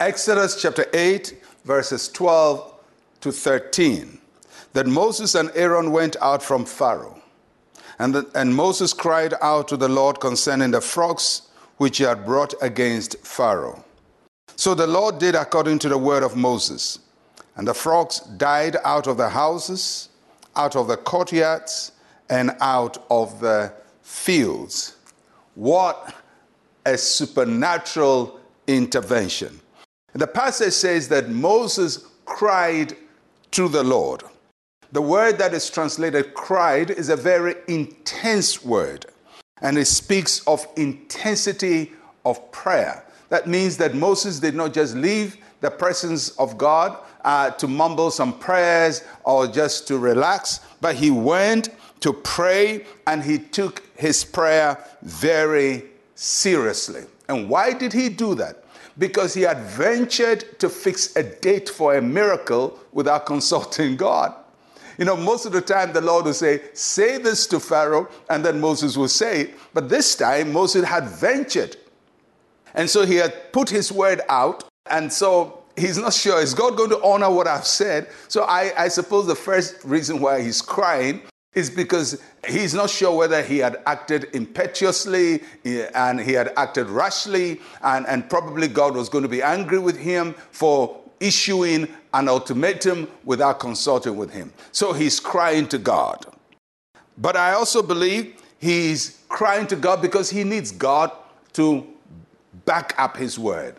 Exodus chapter 8, verses 12 to 13. That Moses and Aaron went out from Pharaoh. And, the, and Moses cried out to the Lord concerning the frogs which he had brought against Pharaoh. So the Lord did according to the word of Moses. And the frogs died out of the houses, out of the courtyards, and out of the fields. What a supernatural intervention. The passage says that Moses cried to the Lord. The word that is translated cried is a very intense word, and it speaks of intensity of prayer. That means that Moses did not just leave the presence of God uh, to mumble some prayers or just to relax, but he went to pray and he took his prayer very seriously. And why did he do that? Because he had ventured to fix a date for a miracle without consulting God. You know, most of the time the Lord will say, Say this to Pharaoh, and then Moses will say it. But this time, Moses had ventured. And so he had put his word out. And so he's not sure, is God going to honor what I've said? So I, I suppose the first reason why he's crying is because he's not sure whether he had acted impetuously and he had acted rashly, and, and probably God was going to be angry with him for issuing an ultimatum without consulting with him. So he's crying to God. But I also believe he's crying to God because he needs God to back up his word.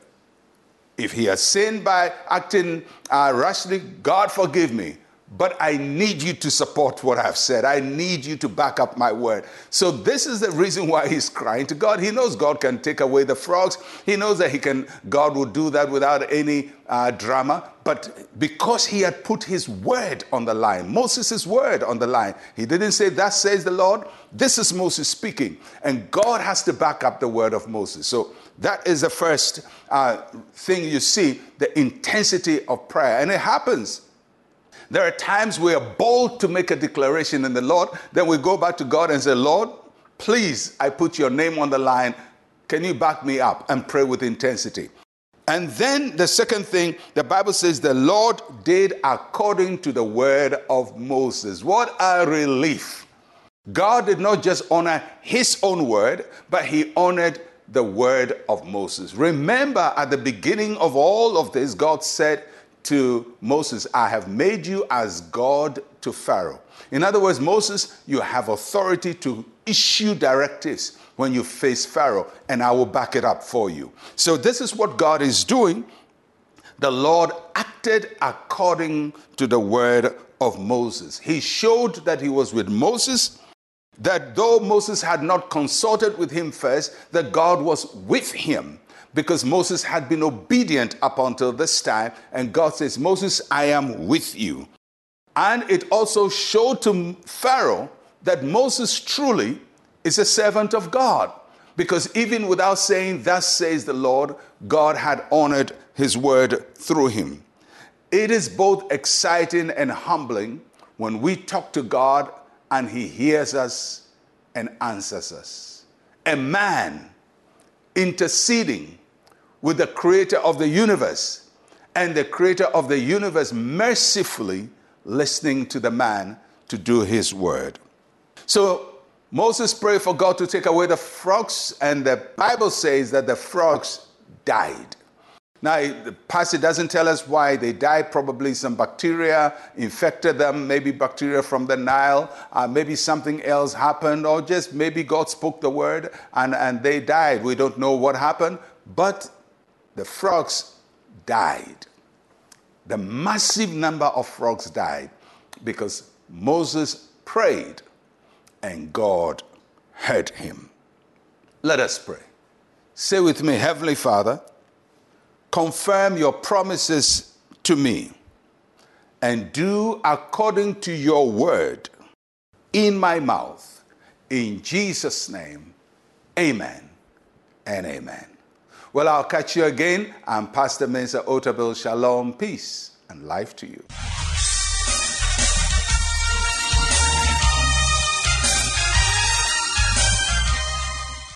If he has sinned by acting uh, rashly, God forgive me but I need you to support what I've said. I need you to back up my word. So, this is the reason why he's crying to God. He knows God can take away the frogs. He knows that he can, God will do that without any uh, drama. But because he had put his word on the line, Moses' word on the line, he didn't say, That says the Lord. This is Moses speaking. And God has to back up the word of Moses. So, that is the first uh, thing you see the intensity of prayer. And it happens there are times we are bold to make a declaration in the Lord, then we go back to God and say, Lord, please, I put your name on the line. Can you back me up and pray with intensity? And then the second thing, the Bible says the Lord did according to the word of Moses. What a relief. God did not just honor his own word, but he honored the word of Moses. Remember, at the beginning of all of this, God said, to Moses, I have made you as God to Pharaoh. In other words, Moses, you have authority to issue directives when you face Pharaoh, and I will back it up for you. So, this is what God is doing. The Lord acted according to the word of Moses. He showed that he was with Moses, that though Moses had not consulted with him first, that God was with him because Moses had been obedient up until this time. And God says, Moses, I am with you. And it also showed to Pharaoh that Moses truly is a servant of God. Because even without saying, Thus says the Lord, God had honored his word through him. It is both exciting and humbling when we talk to God and he hears us and answers us. A man interceding with the creator of the universe, and the creator of the universe mercifully listening to the man to do his word. So Moses prayed for God to take away the frogs, and the Bible says that the frogs died. Now, the passage doesn't tell us why they died. Probably some bacteria infected them, maybe bacteria from the Nile, uh, maybe something else happened, or just maybe God spoke the word and, and they died. We don't know what happened, but the frogs died. The massive number of frogs died because Moses prayed and God heard him. Let us pray. Say with me, Heavenly Father, confirm your promises to me and do according to your word in my mouth. In Jesus' name, amen and amen. Well, I'll catch you again. I'm Pastor Mensa Otabil. Shalom, peace, and life to you.